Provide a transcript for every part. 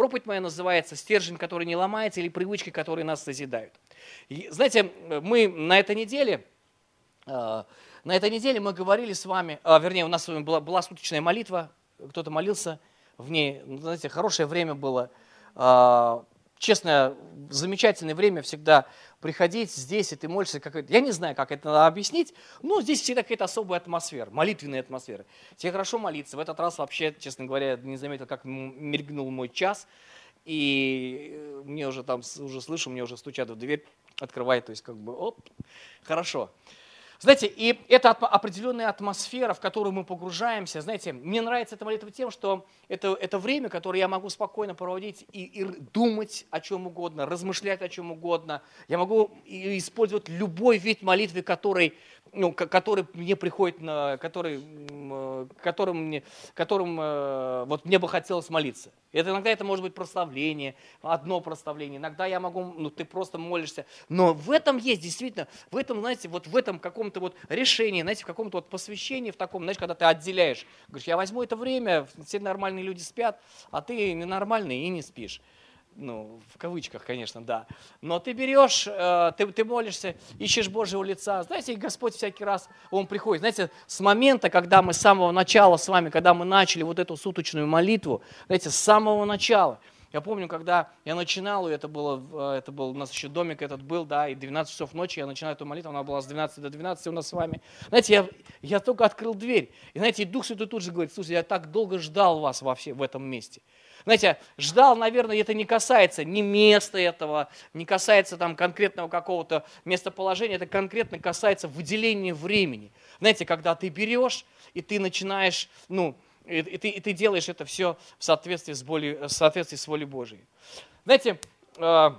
Проповедь моя называется «Стержень, который не ломается» или «Привычки, которые нас созидают». И, знаете, мы на этой неделе, э, на этой неделе мы говорили с вами, а, вернее, у нас с вами была, была суточная молитва, кто-то молился в ней, знаете, хорошее время было. А, честно, замечательное время всегда приходить здесь, и ты молишься. Как... Я не знаю, как это надо объяснить, но здесь всегда какая-то особая атмосфера, молитвенная атмосфера. Тебе хорошо молиться. В этот раз вообще, честно говоря, не заметил, как мелькнул мой час. И мне уже там, уже слышу, мне уже стучат в дверь, открывает, то есть как бы, оп, хорошо. Знаете, и это определенная атмосфера, в которую мы погружаемся. Знаете, мне нравится эта молитва тем, что это, это время, которое я могу спокойно проводить и, и думать о чем угодно, размышлять о чем угодно. Я могу использовать любой вид молитвы, который ну, который мне приходит, на, который, которым, мне, которым э, вот мне бы хотелось молиться. Это, иногда это может быть прославление, одно прославление, иногда я могу, ну ты просто молишься. Но в этом есть действительно, в этом, знаете, вот в этом каком-то вот решении, знаете, в каком-то вот посвящении, в таком, знаешь, когда ты отделяешь, говоришь, я возьму это время, все нормальные люди спят, а ты ненормальный и не спишь ну, в кавычках, конечно, да. Но ты берешь, э, ты, ты молишься, ищешь Божьего лица. Знаете, Господь всякий раз, Он приходит. Знаете, с момента, когда мы с самого начала с вами, когда мы начали вот эту суточную молитву, знаете, с самого начала, я помню, когда я начинал, и это было, э, это был, у нас еще домик этот был, да, и 12 часов ночи я начинаю эту молитву, она была с 12 до 12 у нас с вами. Знаете, я, я только открыл дверь, и знаете, и Дух Святой тут же говорит, слушай, я так долго ждал вас во все, в этом месте. Знаете, ждал, наверное, это не касается ни места этого, не касается там конкретного какого-то местоположения, это конкретно касается выделения времени. Знаете, когда ты берешь и ты начинаешь, ну, и, ты, и ты делаешь это все в соответствии с, волей, в соответствии с волей Божией. Знаете, э,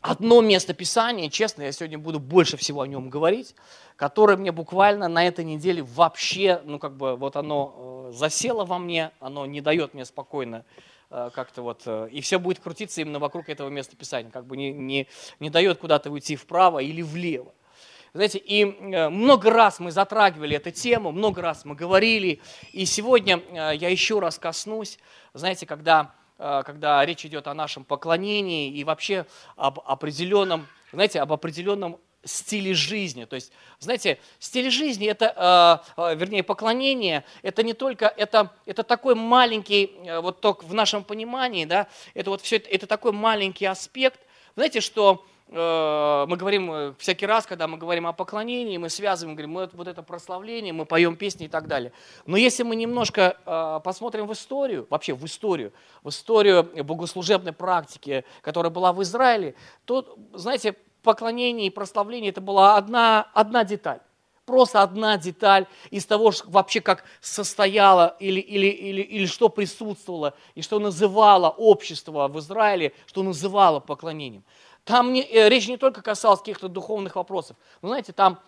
одно место Писания, честно, я сегодня буду больше всего о нем говорить, которое мне буквально на этой неделе вообще, ну как бы вот оно э, засело во мне, оно не дает мне спокойно Э, как-то вот, и все будет крутиться именно вокруг этого места Писания, как бы не, не, не дает куда-то уйти вправо или влево. Знаете, и э, много раз мы затрагивали эту тему, много раз мы говорили, и сегодня я еще раз коснусь, знаете, когда, когда речь идет о нашем поклонении и вообще об определенном, знаете, об определенном стиле жизни. То есть, знаете, стиль жизни, это, э, вернее, поклонение, это не только, это, это такой маленький, э, вот только в нашем понимании, да, это вот все, это такой маленький аспект. Знаете, что э, мы говорим всякий раз, когда мы говорим о поклонении, мы связываем, говорим, мы вот это прославление, мы поем песни и так далее. Но если мы немножко посмотрим в историю, вообще в историю, в историю богослужебной практики, которая была в Израиле, то, знаете, поклонение и прославление это была одна, одна деталь. Просто одна деталь из того, вообще как состояло или, или, или, или что присутствовало, и что называло общество в Израиле, что называло поклонением. Там не, э, речь не только касалась каких-то духовных вопросов. Но знаете, там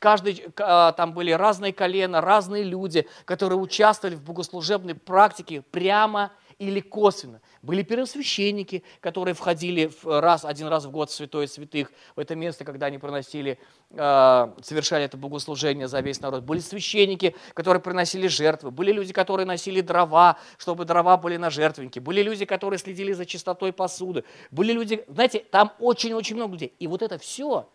каждый, а, там были разные колена, разные люди, которые участвовали в богослужебной практике прямо или косвенно. Были первосвященники, которые входили раз, один раз в год в святое святых, в это место, когда они приносили, э, совершали это богослужение за весь народ. Были священники, которые приносили жертвы. Были люди, которые носили дрова, чтобы дрова были на жертвеннике. Были люди, которые следили за чистотой посуды. Были люди, знаете, там очень-очень много людей. И вот это все,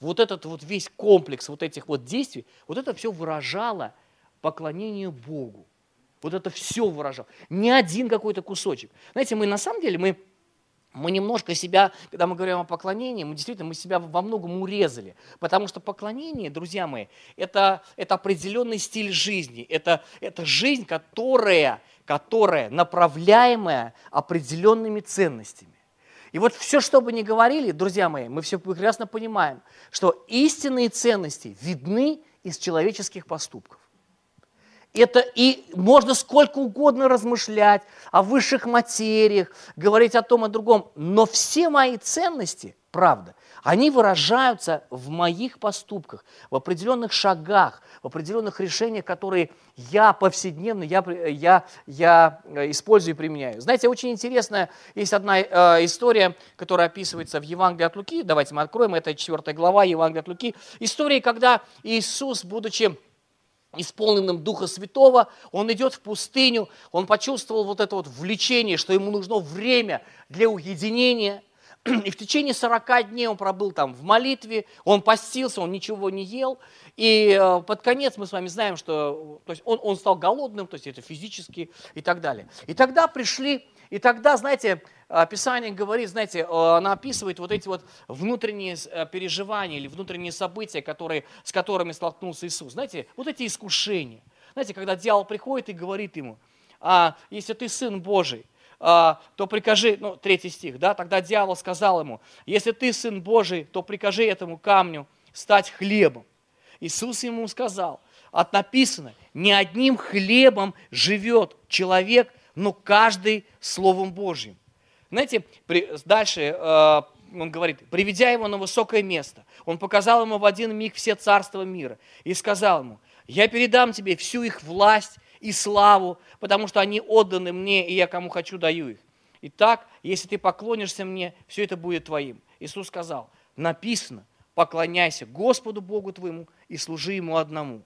вот этот вот весь комплекс вот этих вот действий, вот это все выражало поклонение Богу. Вот это все выражал. Не один какой-то кусочек. Знаете, мы на самом деле, мы, мы немножко себя, когда мы говорим о поклонении, мы действительно мы себя во многом урезали. Потому что поклонение, друзья мои, это, это определенный стиль жизни. Это, это жизнь, которая, которая направляемая определенными ценностями. И вот все, что бы ни говорили, друзья мои, мы все прекрасно понимаем, что истинные ценности видны из человеческих поступков. Это и можно сколько угодно размышлять о высших материях, говорить о том, о другом. Но все мои ценности, правда, они выражаются в моих поступках, в определенных шагах, в определенных решениях, которые я повседневно, я, я, я использую и применяю. Знаете, очень интересная есть одна э, история, которая описывается в Евангелии от Луки. Давайте мы откроем, это 4 глава Евангелия от Луки. История, когда Иисус, будучи исполненным Духа Святого, он идет в пустыню, он почувствовал вот это вот влечение, что ему нужно время для уединения. И в течение 40 дней он пробыл там в молитве, он постился, он ничего не ел. И э, под конец мы с вами знаем, что то есть он, он стал голодным, то есть это физически и так далее. И тогда пришли, и тогда, знаете, э, Писание говорит, знаете, э, она описывает вот эти вот внутренние переживания или внутренние события, которые, с которыми столкнулся Иисус. Знаете, вот эти искушения. Знаете, когда дьявол приходит и говорит ему, а если ты сын Божий, то прикажи, ну, третий стих, да, тогда дьявол сказал ему, если ты сын Божий, то прикажи этому камню стать хлебом. Иисус ему сказал, от написано, не одним хлебом живет человек, но каждый Словом Божьим. Знаете, дальше э, он говорит, приведя его на высокое место, он показал ему в один миг все царства мира и сказал ему, я передам тебе всю их власть и славу, потому что они отданы мне, и я кому хочу даю их. Итак, если ты поклонишься мне, все это будет твоим. Иисус сказал, написано, поклоняйся Господу Богу твоему и служи Ему одному.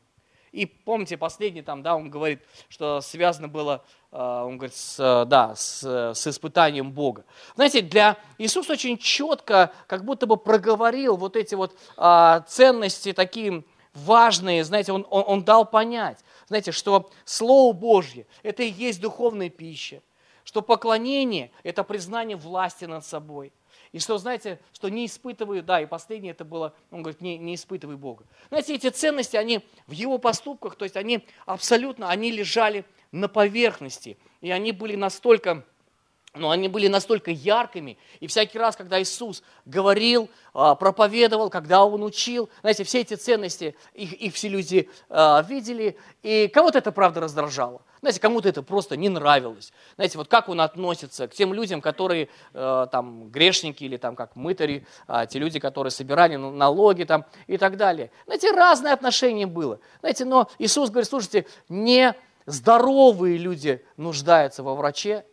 И помните, последний там, да, он говорит, что связано было, э, он говорит, с, да, с, с испытанием Бога. Знаете, для Иисуса очень четко, как будто бы проговорил вот эти вот а, ценности такие важные, знаете, он, он, он дал понять, знаете, что Слово Божье – это и есть духовная пища, что поклонение – это признание власти над собой – и что, знаете, что не испытываю, да, и последнее это было, он говорит, не, не испытывай Бога. Знаете, эти ценности, они в его поступках, то есть они абсолютно, они лежали на поверхности, и они были настолько, ну, они были настолько яркими, и всякий раз, когда Иисус говорил, а, проповедовал, когда Он учил, знаете, все эти ценности, их, их все люди а, видели, и кого-то это, правда, раздражало. Знаете, кому-то это просто не нравилось. Знаете, вот как он относится к тем людям, которые э, там грешники или там как мытари, те люди, которые собирали налоги там и так далее. Знаете, разное отношение было. Знаете, но Иисус говорит, слушайте, не здоровые люди нуждаются во враче,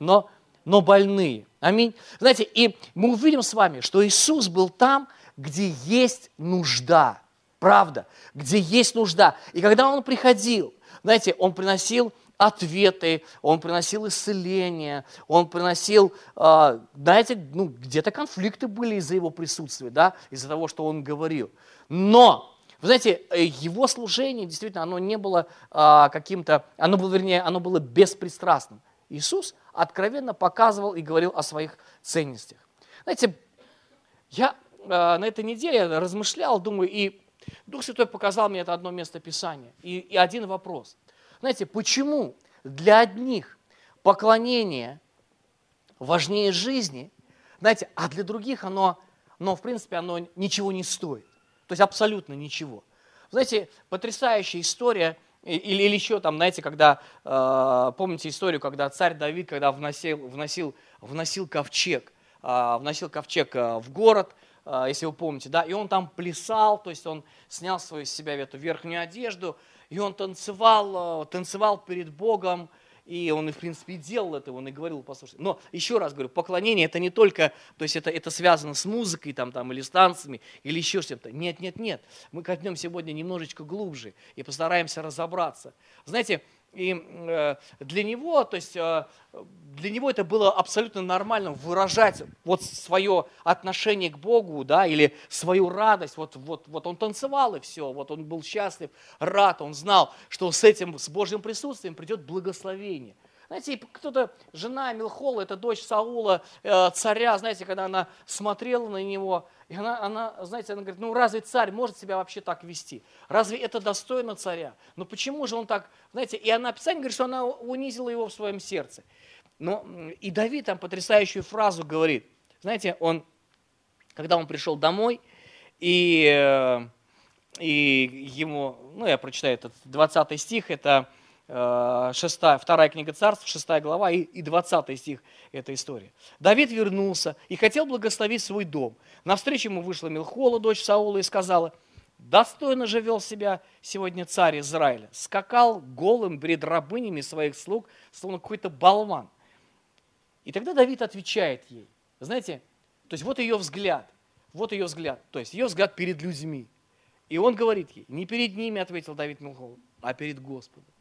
но, но больные. Аминь. Знаете, и мы увидим с вами, что Иисус был там, где есть нужда. Правда, где есть нужда. И когда Он приходил, знаете, он приносил ответы, он приносил исцеление, он приносил, а, знаете, ну, где-то конфликты были из-за его присутствия, да, из-за того, что он говорил. Но, вы знаете, его служение действительно, оно не было а, каким-то, оно было, вернее, оно было беспристрастным. Иисус откровенно показывал и говорил о своих ценностях. Знаете, я а, на этой неделе размышлял, думаю, и Дух Святой показал мне это одно место Писания. И, и один вопрос. Знаете, почему для одних поклонение важнее жизни, знаете, а для других оно, но в принципе, оно ничего не стоит. То есть абсолютно ничего. Знаете, потрясающая история, или, или еще там, знаете, когда, э, помните историю, когда царь Давид, когда вносил, вносил, вносил ковчег, э, вносил ковчег э, в город, а, если вы помните, да, и он там плясал, то есть он снял свою с себя эту верхнюю одежду, и он танцевал, а, танцевал перед Богом, и он, в принципе, и делал это, он и говорил, послушайте. Но еще раз говорю, поклонение это не только, то есть это, это связано с музыкой там, там, или с танцами, или еще чем-то. Нет, нет, нет. Мы копнем сегодня немножечко глубже и постараемся разобраться. Знаете, и э, для него, то есть э, для него это было абсолютно нормально выражать вот свое отношение к Богу, да, или свою радость. Вот, вот, вот он танцевал и все, вот он был счастлив, рад, он знал, что с этим, с Божьим присутствием придет благословение – знаете, кто-то, жена Милхола, это дочь Саула, э, царя, знаете, когда она смотрела на него, и она, она, знаете, она говорит, ну разве царь может себя вообще так вести? Разве это достойно царя? Ну почему же он так, знаете, и она, Писание говорит, что она унизила его в своем сердце. Но и Давид там потрясающую фразу говорит. Знаете, он, когда он пришел домой, и, э, и ему, ну я прочитаю этот 20 стих, это 6, э, вторая книга царств, 6 глава и, и 20 стих этой истории. Давид вернулся и хотел благословить свой дом. Навстречу ему вышла Милхола, дочь Саула, и сказала, достойно же вел себя сегодня царь Израиля. Скакал голым перед рабынями своих слуг, словно какой-то болван. И тогда Давид отвечает ей. Знаете, то есть вот ее взгляд, вот ее взгляд, то есть ее взгляд перед людьми. И он говорит ей, не перед ними, ответил Давид Милхол, а перед Господом.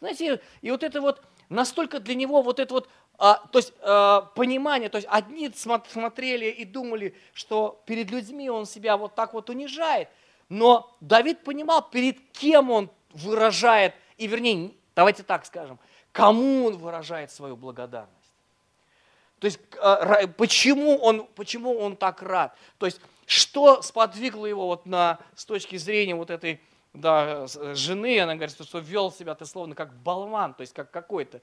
Знаете, и вот это вот настолько для него вот это вот, а, то есть а, понимание, то есть одни смотрели и думали, что перед людьми он себя вот так вот унижает, но Давид понимал, перед кем он выражает, и вернее, давайте так скажем, кому он выражает свою благодарность. То есть а, почему он, почему он так рад? То есть что сподвигло его вот на, с точки зрения вот этой да, жены, она говорит, что, что вел себя ты словно как болван, то есть как какой-то,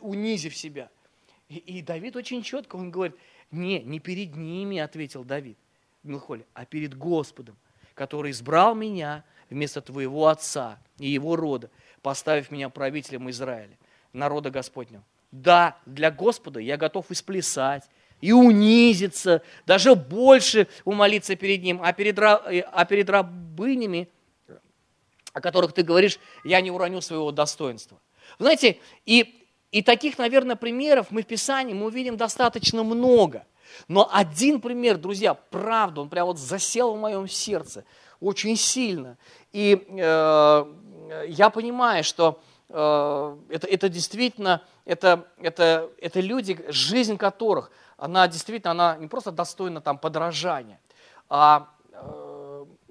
унизив себя. И, и Давид очень четко, он говорит, не, не перед ними, ответил Давид, Милхоле, а перед Господом, который избрал меня вместо твоего отца и его рода, поставив меня правителем Израиля, народа Господнего. Да, для Господа я готов исплясать и унизиться, даже больше умолиться перед Ним, а перед, а перед рабынями – о которых ты говоришь, я не уроню своего достоинства. Знаете, и, и таких, наверное, примеров мы в Писании мы увидим достаточно много. Но один пример, друзья, правда, он прям вот засел в моем сердце очень сильно. И э, я понимаю, что э, это, это действительно, это, это, это люди, жизнь которых, она действительно, она не просто достойна там подражания, а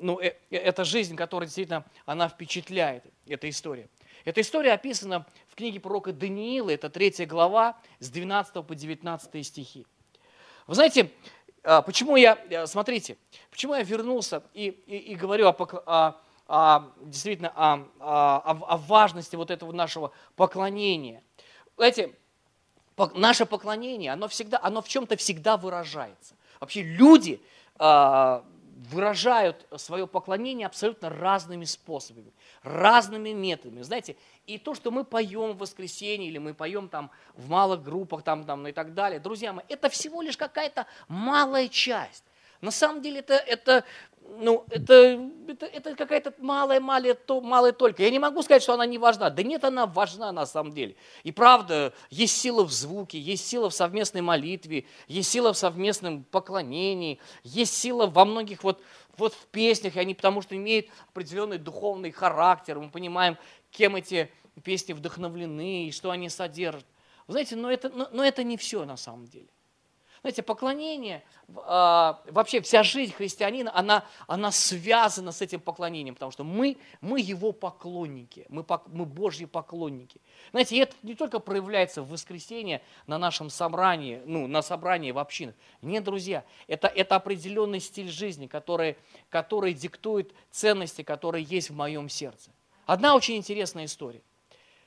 ну, э, э, эта жизнь, которая действительно, она впечатляет, эта история. Эта история описана в книге пророка Даниила, это третья глава, с 12 по 19 стихи. Вы знаете, а, почему я, э, смотрите, почему я вернулся и, и, и говорю о, о, о, действительно о, о, о важности вот этого нашего поклонения. Знаете, наше поклонение, оно, всегда, оно в чем-то всегда выражается. Вообще люди, а, выражают свое поклонение абсолютно разными способами, разными методами. Знаете, и то, что мы поем в воскресенье, или мы поем там в малых группах там, там, и так далее, друзья мои, это всего лишь какая-то малая часть. На самом деле это, это ну, это, это, это какая-то малая, малая, то, малая только. Я не могу сказать, что она не важна. Да нет, она важна на самом деле. И правда, есть сила в звуке, есть сила в совместной молитве, есть сила в совместном поклонении, есть сила во многих вот, вот в песнях, и они потому что имеют определенный духовный характер. Мы понимаем, кем эти песни вдохновлены и что они содержат. Вы знаете, но это, но, но это не все на самом деле. Знаете, поклонение, а, вообще вся жизнь христианина, она, она связана с этим поклонением, потому что мы, мы его поклонники, мы, мы Божьи поклонники. Знаете, это не только проявляется в воскресенье на нашем собрании, ну, на собрании в общинах. Нет, друзья, это, это определенный стиль жизни, который, который диктует ценности, которые есть в моем сердце. Одна очень интересная история.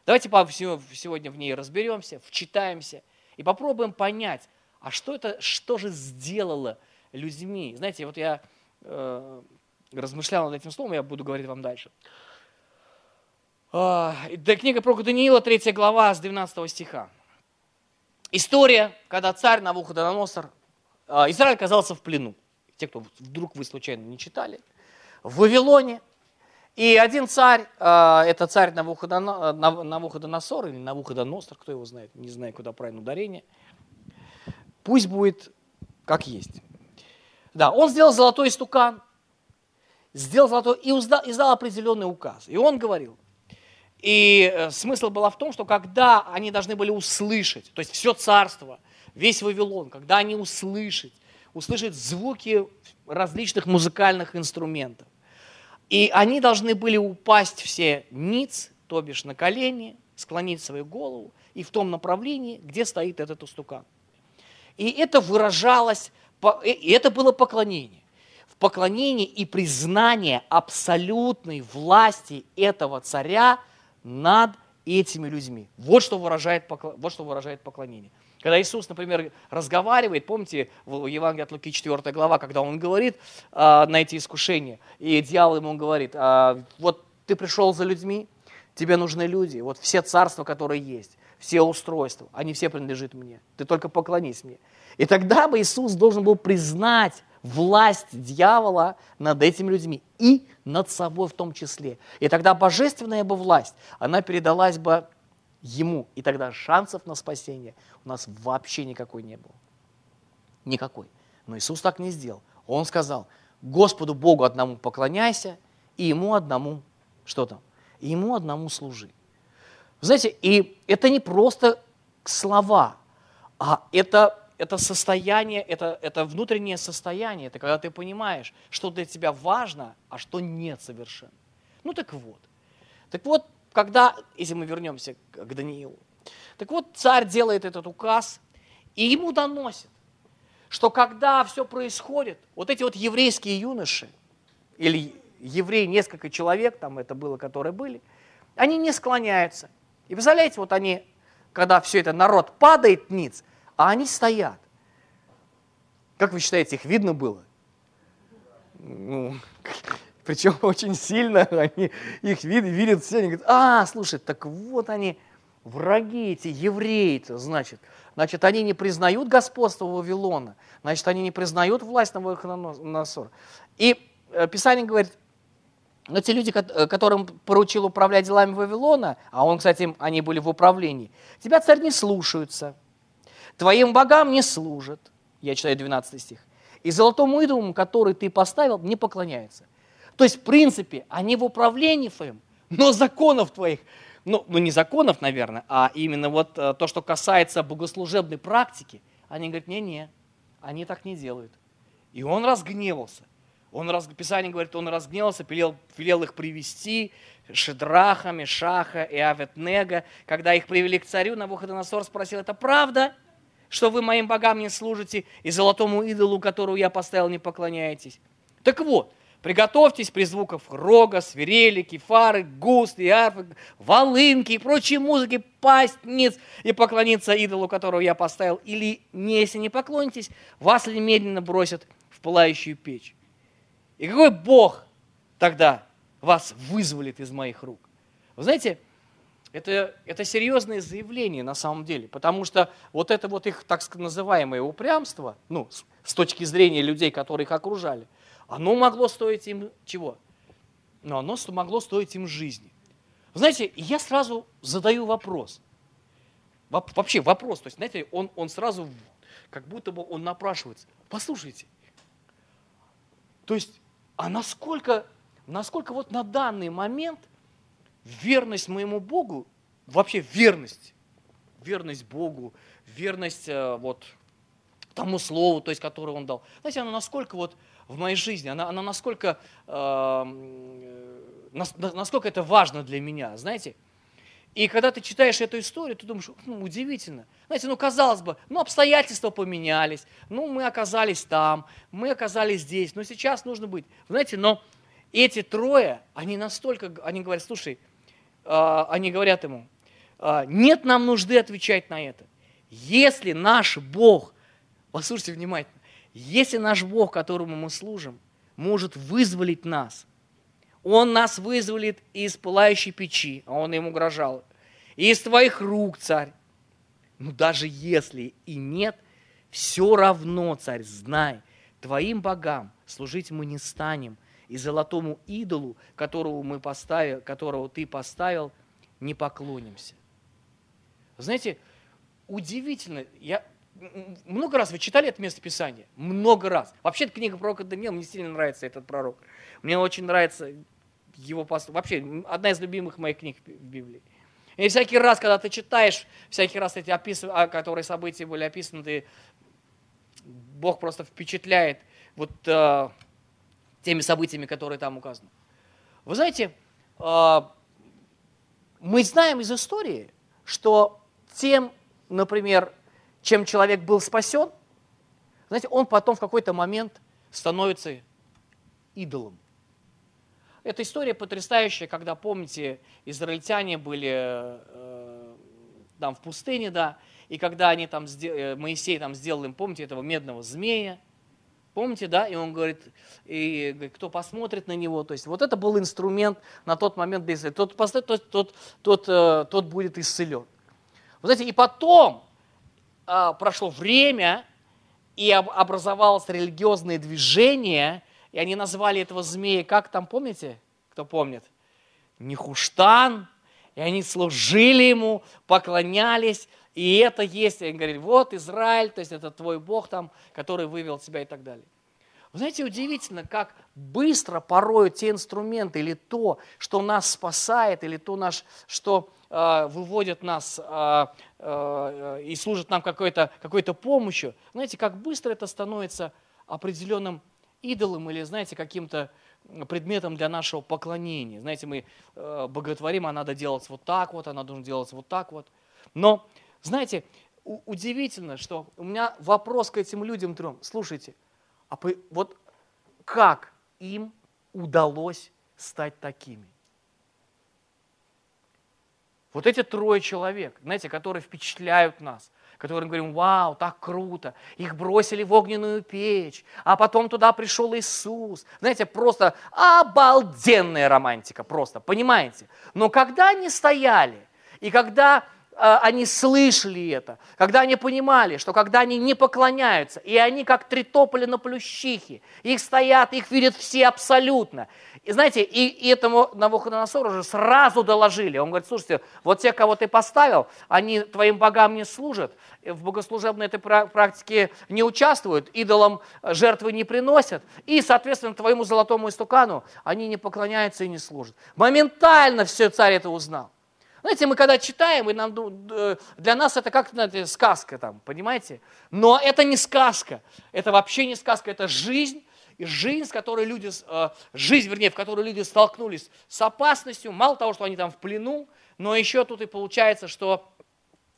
Давайте сегодня в ней разберемся, вчитаемся и попробуем понять, а что это, что же сделало людьми? Знаете, вот я э, размышлял над этим словом, я буду говорить вам дальше. Э, книга про Даниила, 3 глава, с 12 стиха. История, когда царь Навуходоносор, э, Израиль оказался в плену. Те, кто вдруг вы случайно не читали, в Вавилоне. И один царь, э, это царь Навуходоносор или Навуходоносор, кто его знает, не знаю, куда правильно ударение – Пусть будет как есть. Да, он сделал золотой стукан, сделал золотой и издал, издал определенный указ. И он говорил, и э, смысл был в том, что когда они должны были услышать, то есть все царство, весь Вавилон, когда они услышат, услышат звуки различных музыкальных инструментов, и они должны были упасть все ниц, то бишь на колени, склонить свою голову и в том направлении, где стоит этот устукан. И это выражалось, и это было поклонение. В поклонении и признание абсолютной власти этого царя над этими людьми. Вот что выражает, вот что выражает поклонение. Когда Иисус, например, разговаривает, помните, в Евангелии от Луки 4 глава, когда Он говорит а, на эти искушения, и дьявол ему говорит, а, вот ты пришел за людьми, тебе нужны люди, вот все царства, которые есть все устройства, они все принадлежат мне. Ты только поклонись мне. И тогда бы Иисус должен был признать власть дьявола над этими людьми и над собой в том числе. И тогда божественная бы власть, она передалась бы ему. И тогда шансов на спасение у нас вообще никакой не было. Никакой. Но Иисус так не сделал. Он сказал, Господу Богу одному поклоняйся, и Ему одному, что там, и ему одному служи. Знаете, и это не просто слова, а это, это состояние, это, это внутреннее состояние, это когда ты понимаешь, что для тебя важно, а что нет совершенно. Ну так вот. Так вот, когда, если мы вернемся к Даниилу, так вот царь делает этот указ, и ему доносит, что когда все происходит, вот эти вот еврейские юноши, или евреи, несколько человек, там это было, которые были, они не склоняются. И представляете, вот они, когда все это, народ падает ниц, а они стоят. Как вы считаете, их видно было? Ну, причем очень сильно они их видят, видят все, они говорят, а, слушай, так вот они, враги эти, евреи значит. Значит, они не признают господство Вавилона, значит, они не признают власть Навуходоносора. И э, Писание говорит, но те люди, э, которым поручил управлять делами Вавилона, а он, кстати, они были в управлении, тебя, царь, не слушаются, твоим богам не служат. Я читаю 12 стих. И золотому идолу, который ты поставил, не поклоняется. То есть, в принципе, они в управлении твоем, но законов твоих, ну, ну не законов, наверное, а именно вот э, то, что касается богослужебной практики, они говорят, не-не, они так не делают. И он разгневался. Он, Писание говорит, он разгневался, велел, велел их привести, Шедраха, Мешаха и Аветнега. Когда их привели к царю, Навуходоносор спросил, это правда, что вы моим богам не служите и золотому идолу, которую я поставил, не поклоняетесь? Так вот, Приготовьтесь при звуках рога, свирели, кефары, густы, арфы, волынки и прочие музыки пасть ниц и поклониться идолу, которого я поставил. Или, не, если не поклонитесь, вас немедленно бросят в пылающую печь. И какой Бог тогда вас вызволит из моих рук? Вы знаете, это, это серьезное заявление на самом деле, потому что вот это вот их так называемое упрямство, ну, с, с точки зрения людей, которые их окружали – оно могло стоить им чего? Но оно могло стоить им жизни. Знаете, я сразу задаю вопрос. Вообще вопрос, то есть, знаете, он, он сразу, как будто бы он напрашивается. Послушайте, то есть, а насколько, насколько вот на данный момент верность моему Богу, вообще верность, верность Богу, верность э, вот тому слову, то есть, которое Он дал, знаете, она насколько вот в моей жизни, она, она насколько, э, насколько это важно для меня, знаете. И когда ты читаешь эту историю, ты думаешь, ну, удивительно. Знаете, ну, казалось бы, ну, обстоятельства поменялись, ну, мы оказались там, мы оказались здесь, но сейчас нужно быть. Знаете, но эти трое, они настолько, они говорят, слушай, э, они говорят ему, э, нет нам нужды отвечать на это. Если наш Бог, послушайте внимательно, если наш Бог, которому мы служим, может вызволить нас, Он нас вызволит из пылающей печи, а Он им угрожал, из твоих рук, царь. Ну даже если и нет, все равно, царь, знай, твоим богам служить мы не станем, и золотому идолу, которого, мы поставили, которого ты поставил, не поклонимся. Знаете, удивительно, я много раз вы читали это место Писания? Много раз. Вообще, эта книга пророка Даниила, мне сильно нравится этот пророк. Мне очень нравится его поступок. Вообще, одна из любимых моих книг в Библии. И всякий раз, когда ты читаешь, всякий раз эти опис... А, которые события были описаны, ты... Бог просто впечатляет вот э, теми событиями, которые там указаны. Вы знаете, э, мы знаем из истории, что тем, например, чем человек был спасен, знаете, он потом в какой-то момент становится идолом. Эта история потрясающая, когда, помните, израильтяне были э, там в пустыне, да, и когда они там, э, Моисей там сделал им, помните, этого медного змея, помните, да, и он говорит, и кто посмотрит на него, то есть вот это был инструмент на тот момент для исцеления. Тот, тот, тот, тот, тот, э, тот будет исцелен. Вы знаете, и потом, прошло время, и образовалось религиозное движение, и они назвали этого змея, как там, помните, кто помнит? Нехуштан, и они служили ему, поклонялись, и это есть, они говорили, вот Израиль, то есть это твой Бог там, который вывел тебя и так далее. Вы знаете, удивительно, как быстро порой те инструменты или то, что нас спасает, или то, наш, что э, выводит нас э, э, и служит нам какой-то какой помощью, знаете, как быстро это становится определенным идолом или, знаете, каким-то предметом для нашего поклонения. Знаете, мы э, боготворим, а надо делать вот так вот, а надо делать вот так вот. Но, знаете, удивительно, что у меня вопрос к этим людям трем. Слушайте, а вот как им удалось стать такими? Вот эти трое человек, знаете, которые впечатляют нас – которым говорим, вау, так круто, их бросили в огненную печь, а потом туда пришел Иисус. Знаете, просто обалденная романтика, просто, понимаете? Но когда они стояли, и когда они слышали это, когда они понимали, что когда они не поклоняются, и они как три тополя на плющихе, их стоят, их видят все абсолютно, и знаете, и, и этому Навуходоносору уже сразу доложили. Он говорит, слушайте, вот те, кого ты поставил, они твоим богам не служат, в богослужебной этой практике не участвуют, идолам жертвы не приносят, и, соответственно, твоему золотому истукану они не поклоняются и не служат. Моментально все царь это узнал. Знаете, мы когда читаем, и нам, для нас это как знаете, сказка, там, понимаете? Но это не сказка, это вообще не сказка, это жизнь, и жизнь, с которой люди, э, жизнь, вернее, в которой люди столкнулись с опасностью, мало того, что они там в плену, но еще тут и получается, что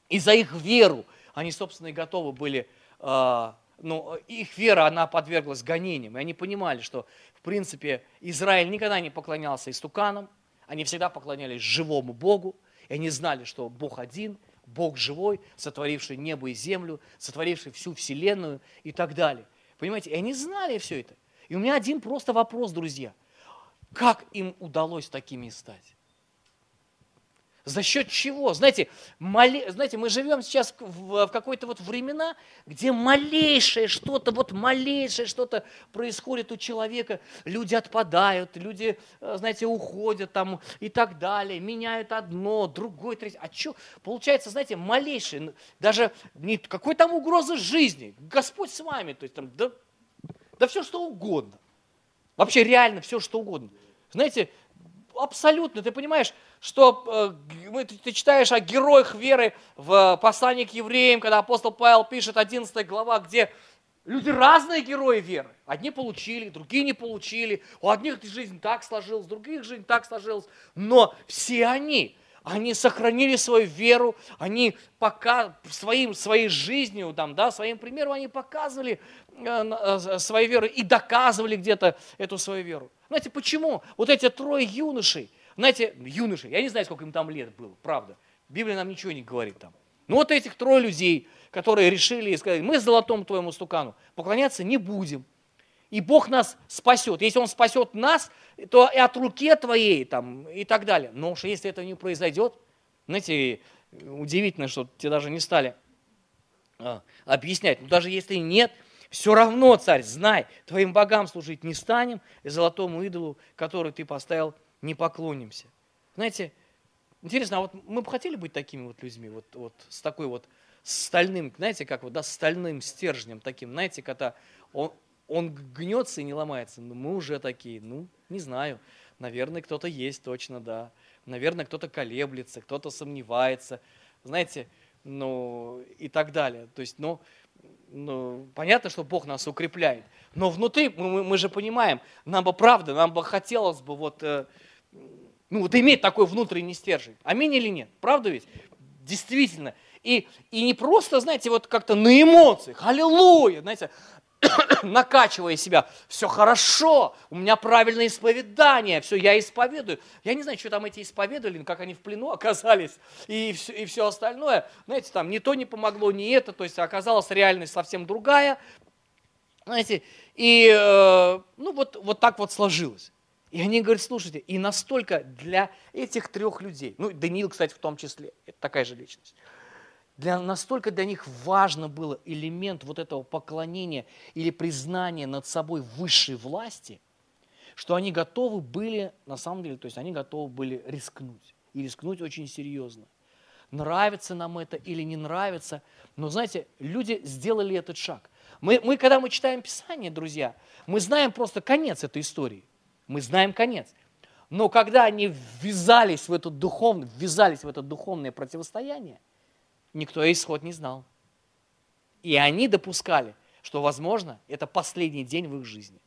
и за их веру они, собственно, и готовы были, э, ну, их вера, она подверглась гонениям, и они понимали, что, в принципе, Израиль никогда не поклонялся истуканам, они всегда поклонялись живому Богу, и они знали, что Бог один, Бог живой, сотворивший небо и землю, сотворивший всю вселенную и так далее. Понимаете, и они знали все это. И у меня один просто вопрос, друзья. Как им удалось такими стать? За счет чего? Знаете, моли, знаете мы живем сейчас в, в какой-то вот времена, где малейшее что-то, вот малейшее что-то происходит у человека, люди отпадают, люди, э, знаете, уходят там и так далее, меняют одно, другое, третье. А что? Получается, знаете, малейшее, даже не какой там угрозы жизни, Господь с вами, то есть там, да да все что угодно. Вообще реально все что угодно. Знаете, абсолютно, ты понимаешь, что э, ты, читаешь о героях веры в послании к евреям, когда апостол Павел пишет 11 глава, где люди разные герои веры. Одни получили, другие не получили. У одних жизнь так сложилась, у других жизнь так сложилась. Но все они они сохранили свою веру, они пока своим, своей жизнью, там, да, своим примером они показывали э, э, свою веру и доказывали где-то эту свою веру. Знаете, почему? Вот эти трое юношей, знаете, юношей, я не знаю, сколько им там лет было, правда. Библия нам ничего не говорит там. Но вот этих трое людей, которые решили и сказали, мы золотому твоему стукану поклоняться не будем и Бог нас спасет. Если Он спасет нас, то и от руки твоей там, и так далее. Но уж если это не произойдет, знаете, удивительно, что тебе даже не стали а, объяснять. Но даже если нет, все равно, царь, знай, твоим богам служить не станем, и золотому идолу, который ты поставил, не поклонимся. Знаете, интересно, а вот мы бы хотели быть такими вот людьми, вот, вот с такой вот стальным, знаете, как вот, да, стальным стержнем таким, знаете, когда он, он гнется и не ломается. Но мы уже такие, ну, не знаю. Наверное, кто-то есть точно, да. Наверное, кто-то колеблется, кто-то сомневается. Знаете, ну, и так далее. То есть, ну, ну, понятно, что Бог нас укрепляет. Но внутри, мы, мы же понимаем, нам бы правда, нам бы хотелось бы вот, э, ну, вот иметь такой внутренний стержень. Аминь или нет? Правда ведь? Действительно. И, и не просто, знаете, вот как-то на эмоциях, аллилуйя, знаете, накачивая себя, все хорошо, у меня правильное исповедание, все, я исповедую. Я не знаю, что там эти исповедовали, как они в плену оказались и все, и все остальное. Знаете, там ни то не помогло, ни это, то есть оказалась реальность совсем другая. Знаете, и э, ну вот, вот так вот сложилось. И они говорят, слушайте, и настолько для этих трех людей, ну, Даниил, кстати, в том числе, это такая же личность, для, настолько для них важно было элемент вот этого поклонения или признания над собой высшей власти, что они готовы были, на самом деле, то есть они готовы были рискнуть. И рискнуть очень серьезно. Нравится нам это или не нравится, но знаете, люди сделали этот шаг. Мы, мы, когда мы читаем Писание, друзья, мы знаем просто конец этой истории. Мы знаем конец. Но когда они ввязались в это духовное, ввязались в это духовное противостояние, никто исход не знал. И они допускали, что, возможно, это последний день в их жизни.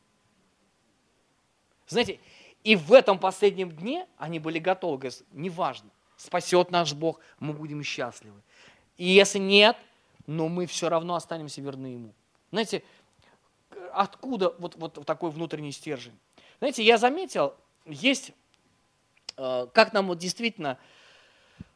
Знаете, и в этом последнем дне они были готовы, говорят, неважно, спасет наш Бог, мы будем счастливы. И если нет, но мы все равно останемся верны Ему. Знаете, откуда вот, вот такой внутренний стержень? Знаете, я заметил, есть, э, как нам вот действительно,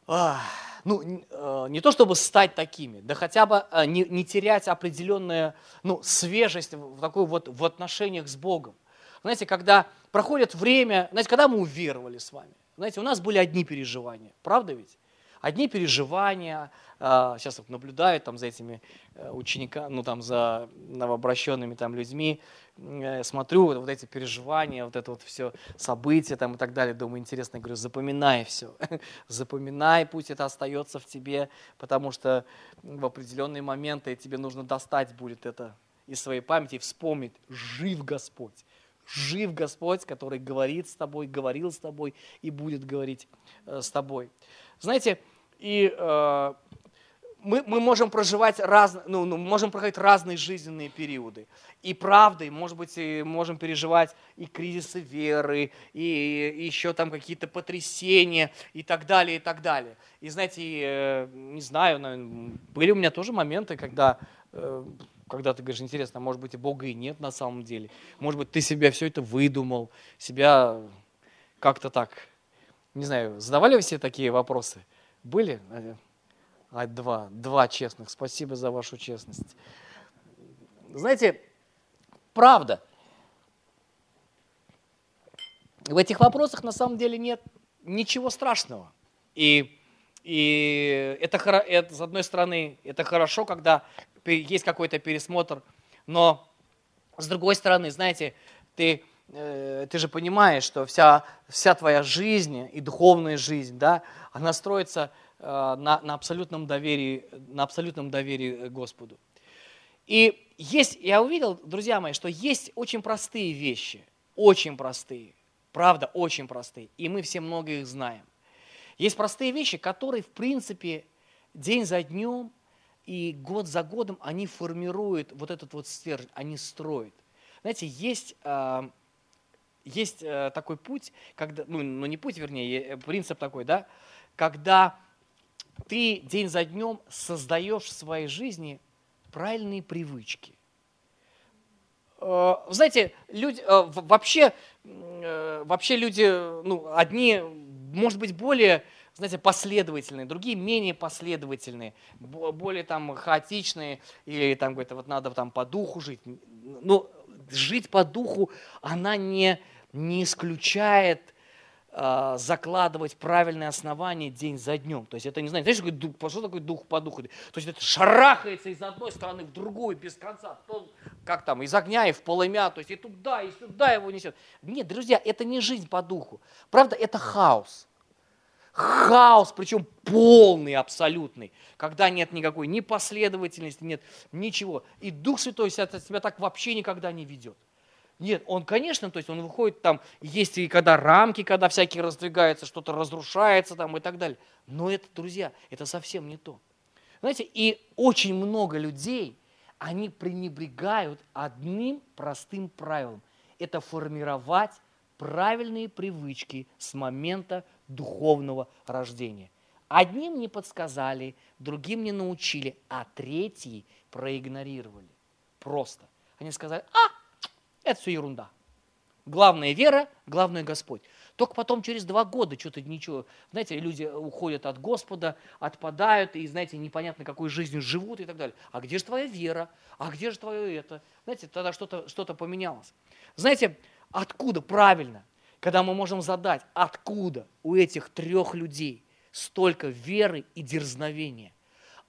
а, ну, э, не то чтобы стать такими, да хотя бы э, не, не терять определенную ну, свежесть в, такой вот, в отношениях с Богом. Знаете, когда проходит время, знаете, когда мы уверовали с вами, знаете, у нас были одни переживания, правда ведь? Одни переживания, а, сейчас вот наблюдаю там за этими учениками, ну там за новообращенными там людьми, смотрю вот, вот эти переживания, вот это вот все события там и так далее, думаю, интересно, говорю, запоминай все, запоминай, пусть это остается в тебе, потому что в определенные моменты тебе нужно достать будет это из своей памяти и вспомнить, жив Господь, жив Господь, который говорит с тобой, говорил с тобой и будет говорить э, с тобой. Знаете, и э, мы, мы можем проживать раз, ну, ну, можем проходить разные жизненные периоды. И правда, может быть, и можем переживать и кризисы веры, и, и еще там какие-то потрясения, и так далее, и так далее. И знаете, э, не знаю, наверное, были у меня тоже моменты, когда э, когда ты говоришь, интересно, может быть, и Бога и нет на самом деле. Может быть, ты себя все это выдумал, себя как-то так, не знаю, задавали вы себе такие вопросы? Были? А, два. Два честных. Спасибо за вашу честность. Знаете, правда, в этих вопросах на самом деле нет ничего страшного. И, и это, это, с одной стороны, это хорошо, когда есть какой-то пересмотр, но с другой стороны, знаете, ты, э, ты же понимаешь, что вся, вся твоя жизнь и духовная жизнь, да, она строится на, на, абсолютном доверии, на абсолютном доверии Господу. И есть, я увидел, друзья мои, что есть очень простые вещи, очень простые, правда, очень простые, и мы все много их знаем. Есть простые вещи, которые, в принципе, день за днем и год за годом они формируют вот этот вот стержень, они строят. Знаете, есть, э, есть э, такой путь, когда, ну, ну не путь, вернее, э, принцип такой, да, когда ты день за днем создаешь в своей жизни правильные привычки. Знаете, люди, вообще, вообще люди, ну, одни, может быть, более знаете, последовательные, другие менее последовательные, более там хаотичные, или там говорит, вот надо там по духу жить. Но жить по духу, она не, не исключает э, закладывать правильное основание день за днем. То есть это не знаю, знаешь, дух, что такое дух по духу? То есть это шарахается из одной стороны в другую без конца. То, как там, из огня и в полымя, то есть и туда, и сюда его несет. Нет, друзья, это не жизнь по духу. Правда, это хаос хаос, причем полный, абсолютный, когда нет никакой ни последовательности, нет ничего. И Дух Святой себя так вообще никогда не ведет. Нет, он, конечно, то есть он выходит там, есть и когда рамки, когда всякие раздвигаются, что-то разрушается там и так далее. Но это, друзья, это совсем не то. Знаете, и очень много людей, они пренебрегают одним простым правилом. Это формировать правильные привычки с момента духовного рождения. Одним не подсказали, другим не научили, а третьи проигнорировали. Просто. Они сказали, а, это все ерунда. Главная вера, главное Господь. Только потом через два года что-то ничего. Знаете, люди уходят от Господа, отпадают, и, знаете, непонятно, какой жизнью живут и так далее. А где же твоя вера? А где же твое это? Знаете, тогда что-то что поменялось. Знаете, откуда правильно? когда мы можем задать, откуда у этих трех людей столько веры и дерзновения,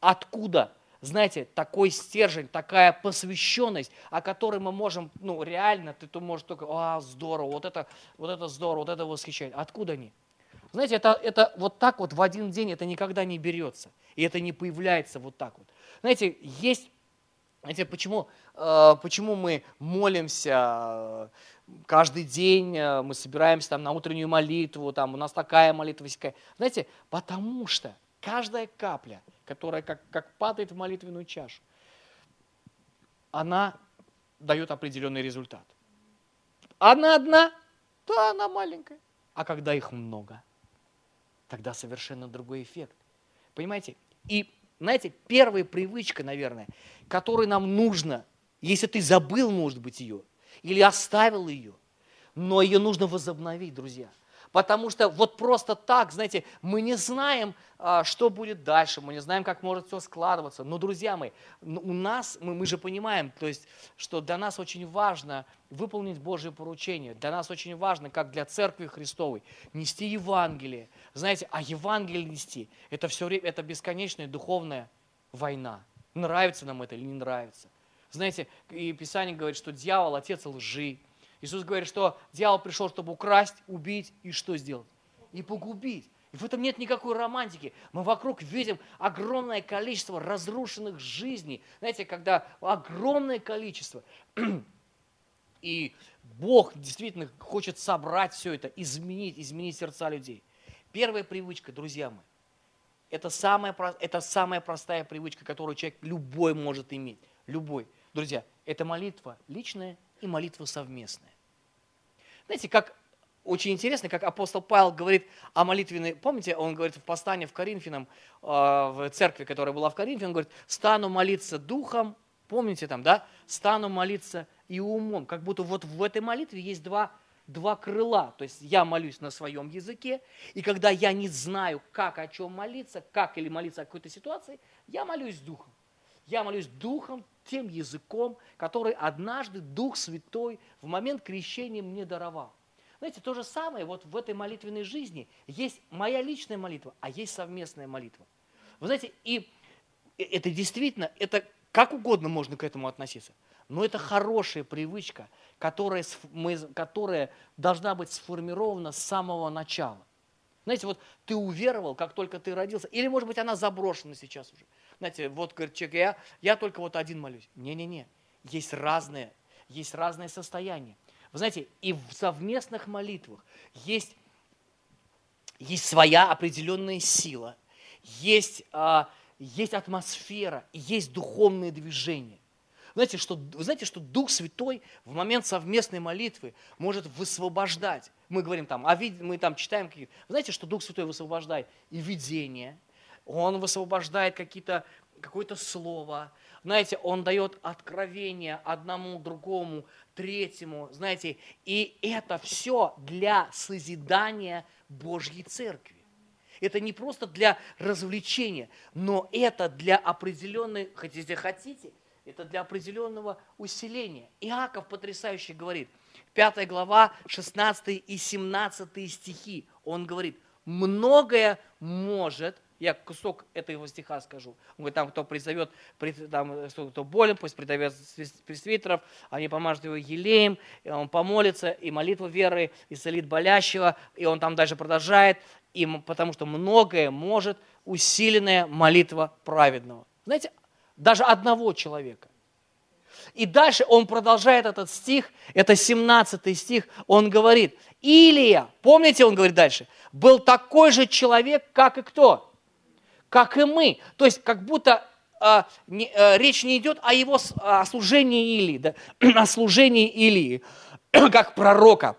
откуда, знаете, такой стержень, такая посвященность, о которой мы можем, ну, реально, ты то можешь только, а, здорово, вот это, вот это здорово, вот это восхищает. Откуда они? Знаете, это, это вот так вот в один день это никогда не берется. И это не появляется вот так вот. Знаете, есть Знаете, почему, э, почему мы молимся каждый день, э, мы собираемся там на утреннюю молитву, там у нас такая молитва, всякая. Знаете, потому что каждая капля, которая как, как падает в молитвенную чашу, она дает определенный результат. Она одна, то она маленькая. А когда их много, тогда совершенно другой эффект. Понимаете? И, знаете, первая привычка, наверное, которой нам нужно, если ты забыл, может быть, ее, или оставил ее, но ее нужно возобновить, друзья – Потому что вот просто так, знаете, мы не знаем, а, что будет дальше, мы не знаем, как может все складываться. Но, друзья мои, у нас, мы, мы же понимаем, то есть, что для нас очень важно выполнить Божье поручение. Для нас очень важно, как для Церкви Христовой, нести Евангелие. Знаете, а Евангелие нести, это все время, это бесконечная духовная война. Нравится нам это или не нравится. Знаете, и Писание говорит, что дьявол – отец лжи, Иисус говорит, что дьявол пришел, чтобы украсть, убить и что сделать? И погубить. И в этом нет никакой романтики. Мы вокруг видим огромное количество разрушенных жизней. Знаете, когда огромное количество. И Бог действительно хочет собрать все это, изменить, изменить сердца людей. Первая привычка, друзья мои, это самая, это самая простая привычка, которую человек любой может иметь. Любой. Друзья, это молитва личная и молитва совместная. Знаете, как очень интересно, как апостол Павел говорит о молитвенной, помните, он говорит в послании в Коринфянам, э, в церкви, которая была в Коринфе, он говорит, стану молиться духом, помните там, да, стану молиться и умом, как будто вот в этой молитве есть два, два крыла, то есть я молюсь на своем языке, и когда я не знаю, как о чем молиться, как или молиться о какой-то ситуации, я молюсь духом. Я молюсь духом, тем языком, который однажды Дух Святой в момент крещения мне даровал. Знаете, то же самое вот в этой молитвенной жизни. Есть моя личная молитва, а есть совместная молитва. Вы знаете, и это действительно, это как угодно можно к этому относиться. Но это хорошая привычка, которая, мы, которая должна быть сформирована с самого начала. Знаете, вот ты уверовал, как только ты родился, или, может быть, она заброшена сейчас уже. Знаете, вот, говорит человек, я, я только вот один молюсь. Не-не-не, есть разные, есть разные состояния. Вы знаете, и в совместных молитвах есть, есть своя определенная сила, есть, а, есть атмосфера, есть духовные движения. Знаете что, вы знаете, что Дух Святой в момент совместной молитвы может высвобождать. Мы говорим там, а мы там читаем какие-то. Знаете, что Дух Святой высвобождает и видение, он высвобождает какие-то, какое-то слово. Знаете, Он дает откровение одному, другому, третьему. Знаете, и это все для созидания Божьей Церкви. Это не просто для развлечения, но это для определенной, хотите, хотите, это для определенного усиления. Иаков потрясающе говорит, 5 глава, 16 и 17 стихи, он говорит, многое может я кусок этого стиха скажу. Он говорит, там, кто призовет, там, кто болен, пусть призовет пресвитеров, они помажут его елеем, и он помолится, и молитва веры исцелит болящего, и он там дальше продолжает, и, потому что многое может усиленная молитва праведного. Знаете, даже одного человека. И дальше он продолжает этот стих, это 17 стих, он говорит, Илия, помните, он говорит дальше, был такой же человек, как и кто? Как и мы. То есть как будто а, не, а, речь не идет о его о служении Илии, да, о служении Илии, как пророка.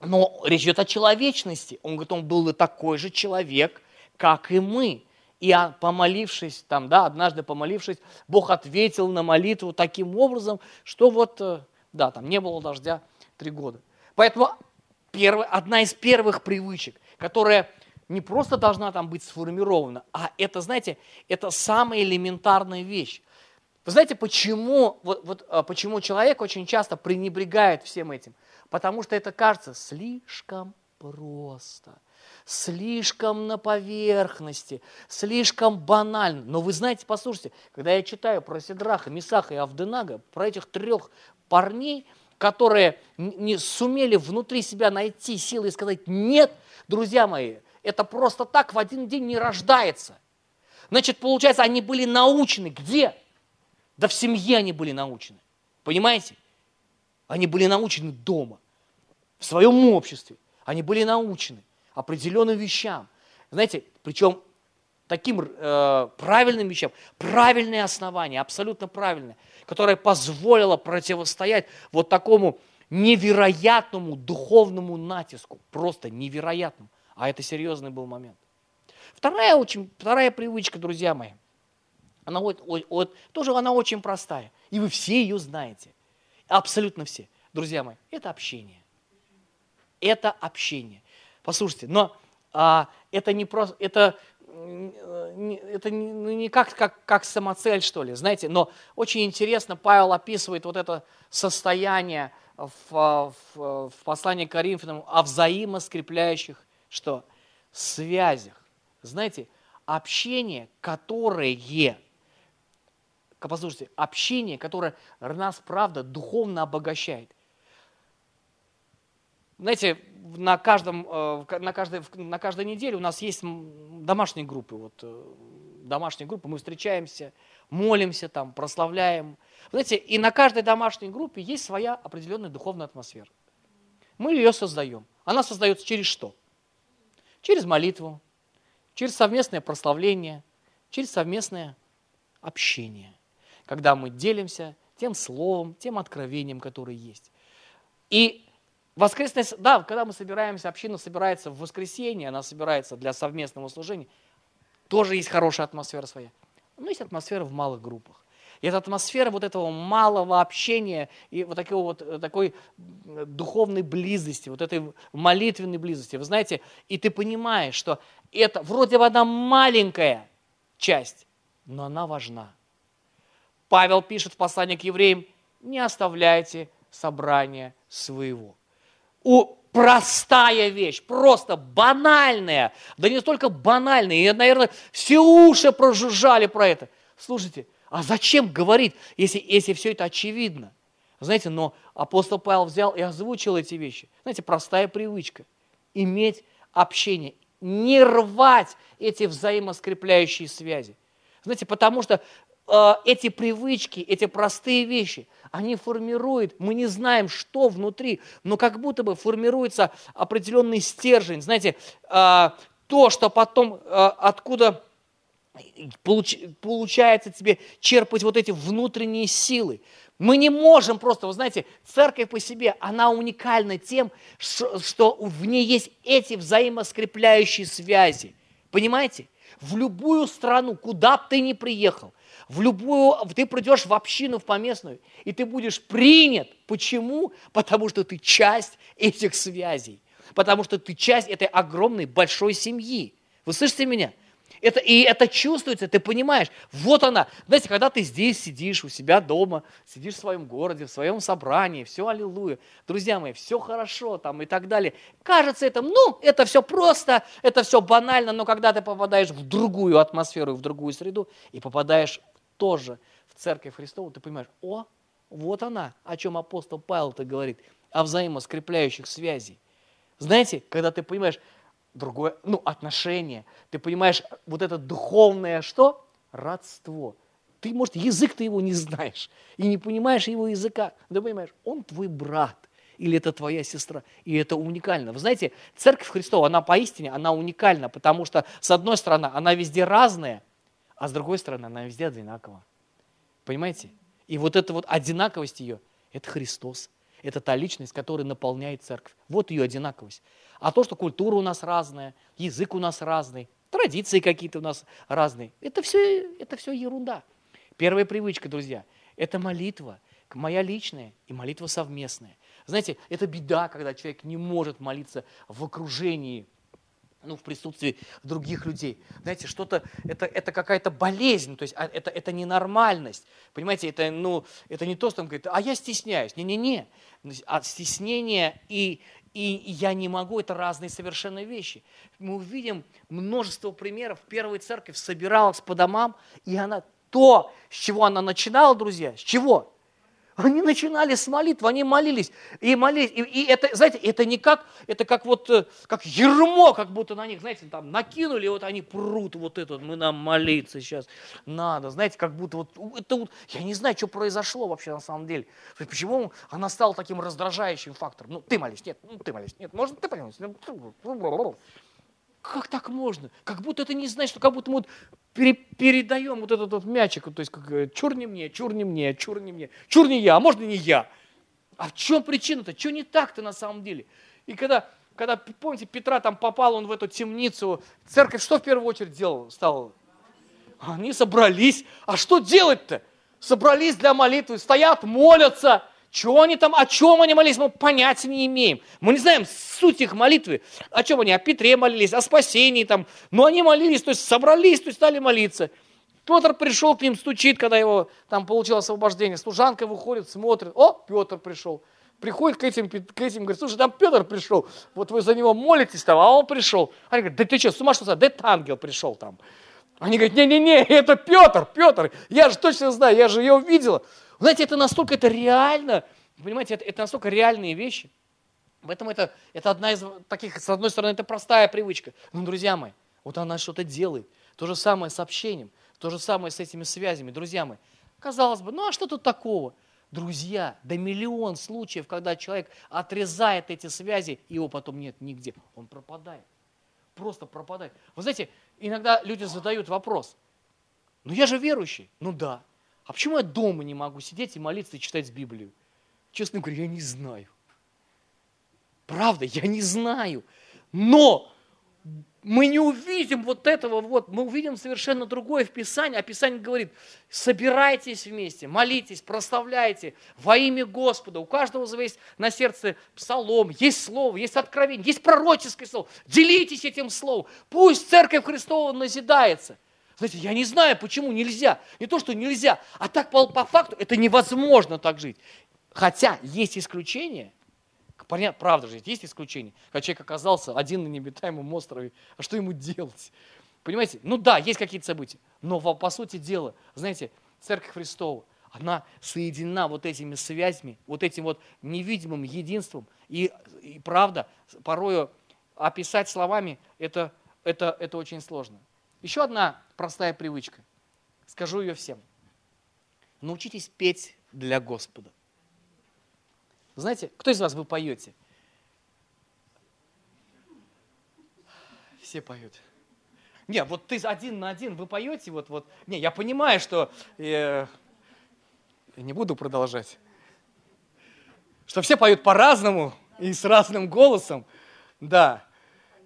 Но речь идет о человечности. Он говорит, он был такой же человек, как и мы. И помолившись, там, да, однажды помолившись, Бог ответил на молитву таким образом, что вот, э, да, там не было дождя три года. Поэтому первый, одна из первых привычек, которая не просто должна там быть сформирована, а это, знаете, это самая элементарная вещь. Вы знаете, почему, вот, вот, а, почему человек очень часто пренебрегает всем этим? Потому что это кажется слишком просто, слишком на поверхности, слишком банально. Но вы знаете, послушайте, когда я читаю про Седраха, Мисаха и Авденага, про этих трех парней, которые не сумели внутри себя найти силы и сказать «нет», друзья мои, это просто так в один день не рождается. Значит, получается, они были научены где? Да в семье они были научены. Понимаете? Они были научены дома, в своем обществе. Они были научены определенным вещам. Знаете, причем таким э, правильным вещам, правильное основание, абсолютно правильное, которое позволило противостоять вот такому невероятному духовному натиску, просто невероятному. А это серьезный был момент. Вторая, очень, вторая привычка, друзья мои, она вот, вот, тоже она очень простая. И вы все ее знаете. Абсолютно все. Друзья мои, это общение. Это общение. Послушайте, но а, это не просто, это, это не, ну, не как, как, как самоцель, что ли, знаете, но очень интересно, Павел описывает вот это состояние в, в, в послании к Коринфянам о взаимоскрепляющих, что, связях. Знаете, общение, которое, послушайте, общение, которое нас, правда, духовно обогащает. Знаете, на, каждом, э, на, каждой, на каждой неделе у нас есть домашние группы. Вот, э, домашние группы, мы встречаемся, молимся там, прославляем. Знаете, и на каждой домашней группе есть своя определенная духовная атмосфера. Мы ее создаем. Она создается через что? Через молитву, через совместное прославление, через совместное общение. Когда мы делимся тем словом, тем откровением, которое есть. И Воскресное, да, когда мы собираемся, община собирается в воскресенье, она собирается для совместного служения, тоже есть хорошая атмосфера своя. Но есть атмосфера в малых группах. И эта атмосфера вот этого малого общения и вот такой, вот, э, такой духовной близости, вот этой молитвенной близости. Вы знаете, и ты понимаешь, что это вроде бы она маленькая часть, но она важна. Павел пишет в послании к евреям, не оставляйте собрания своего у простая вещь, просто банальная, да не только банальная, и, наверное, все уши прожужжали про это. Слушайте, а зачем говорить, если, если все это очевидно? Знаете, но апостол Павел взял и озвучил эти вещи. Знаете, простая привычка. Иметь общение, не рвать эти взаимоскрепляющие связи. Знаете, потому что э, эти привычки, эти простые вещи, они формируют, мы не знаем, что внутри, но как будто бы формируется определенный стержень. Знаете, э, то, что потом э, откуда получ, получается тебе черпать вот эти внутренние силы. Мы не можем просто, вы знаете, церковь по себе, она уникальна тем, что, в ней есть эти взаимоскрепляющие связи. Понимаете? В любую страну, куда бы ты ни приехал, в любую, ты придешь в общину, в поместную, и ты будешь принят. Почему? Потому что ты часть этих связей. Потому что ты часть этой огромной большой семьи. Вы слышите меня? Это, и это чувствуется, ты понимаешь, вот она. Знаете, когда ты здесь сидишь у себя дома, сидишь в своем городе, в своем собрании, все аллилуйя, друзья мои, все хорошо там и так далее. Кажется это, ну, это все просто, это все банально, но когда ты попадаешь в другую атмосферу, в другую среду и попадаешь тоже в Церковь Христову, ты понимаешь, о, вот она, о чем апостол Павел-то говорит, о взаимоскрепляющих связей. Знаете, когда ты понимаешь другое, ну, отношение, ты понимаешь вот это духовное что? Родство. Ты, может, язык ты его не знаешь и не понимаешь его языка. Но ты понимаешь, он твой брат или это твоя сестра. И это уникально. Вы знаете, Церковь Христова, она поистине, она уникальна, потому что, с одной стороны, она везде разная, а с другой стороны, она везде одинакова. Понимаете? И вот эта вот одинаковость ее, это Христос. Это та личность, которая наполняет церковь. Вот ее одинаковость. А то, что культура у нас разная, язык у нас разный, традиции какие-то у нас разные, это все, это все ерунда. Первая привычка, друзья, это молитва, моя личная и молитва совместная. Знаете, это беда, когда человек не может молиться в окружении ну, в присутствии других людей. Знаете, что-то, это, это какая-то болезнь, то есть а, это, это ненормальность. Понимаете, это, ну, это не то, что он говорит, а я стесняюсь. Не-не-не. А стеснение и, и я не могу, это разные совершенно вещи. Мы увидим множество примеров. Первая церковь собиралась по домам, и она то, с чего она начинала, друзья, с чего? Они начинали с молитвы, они молились. И молились. И, и это, знаете, это не как, это как вот, э, как ермо, как будто на них, знаете, там накинули, вот они прут, вот это, мы нам молиться сейчас надо. Знаете, как будто вот, это вот, я не знаю, что произошло вообще на самом деле. Почему она стала таким раздражающим фактором? Ну, ты молись, нет, ну, ты молись, нет, может, ты молись. Как так можно? Как будто это не значит, что как будто мы вот пере, передаем вот этот вот мячик, то есть как чур не мне, чур не мне, чур не мне, чур не я, а можно не я. А в чем причина-то? Что не так-то на самом деле? И когда, когда, помните, Петра там попал, он в эту темницу, церковь что в первую очередь делала? Стала? Они собрались. А что делать-то? Собрались для молитвы, стоят, молятся. Чего они там, о чем они молились, мы понятия не имеем. Мы не знаем суть их молитвы. О чем они? О Петре молились, о спасении там. Но они молились, то есть собрались, то есть стали молиться. Петр пришел к ним, стучит, когда его там получил освобождение. Служанка выходит, смотрит. О, Петр пришел. Приходит к этим, к этим, говорит, слушай, там Петр пришел, вот вы за него молитесь там, а он пришел. Они говорят, да ты что, с ума что, да это ангел пришел там. Они говорят, не-не-не, это Петр, Петр, я же точно знаю, я же ее видела. Знаете, это настолько это реально, понимаете, это, это настолько реальные вещи. Поэтому это, это одна из таких, с одной стороны, это простая привычка. Но, друзья мои, вот она что-то делает. То же самое с общением, то же самое с этими связями. Друзья мои, казалось бы, ну а что тут такого? Друзья, да миллион случаев, когда человек отрезает эти связи, и его потом нет нигде. Он пропадает. Просто пропадает. Вы знаете, иногда люди задают вопрос. Ну я же верующий. Ну да. А почему я дома не могу сидеть и молиться и читать Библию? Честно говоря, я не знаю. Правда, я не знаю. Но мы не увидим вот этого вот, мы увидим совершенно другое в Писании, а Писание говорит, собирайтесь вместе, молитесь, прославляйте во имя Господа. У каждого есть на сердце псалом, есть слово, есть откровение, есть пророческое слово. Делитесь этим словом. Пусть Церковь Христова назидается – знаете, я не знаю, почему нельзя. Не то, что нельзя, а так по, по факту это невозможно так жить. Хотя есть исключения, понятно, правда же, есть исключения. Когда человек оказался один на необитаемом острове, а что ему делать? Понимаете? Ну да, есть какие-то события, но по сути дела, знаете, Церковь Христова, она соединена вот этими связями, вот этим вот невидимым единством. И, и правда, порою описать словами это, это, это очень сложно. Еще одна простая привычка. Скажу ее всем. Научитесь петь для Господа. Знаете, кто из вас вы поете? Все поют. Не, вот ты один на один, вы поете, вот, вот. Не, я понимаю, что э, не буду продолжать. Что все поют по-разному и с разным голосом, да.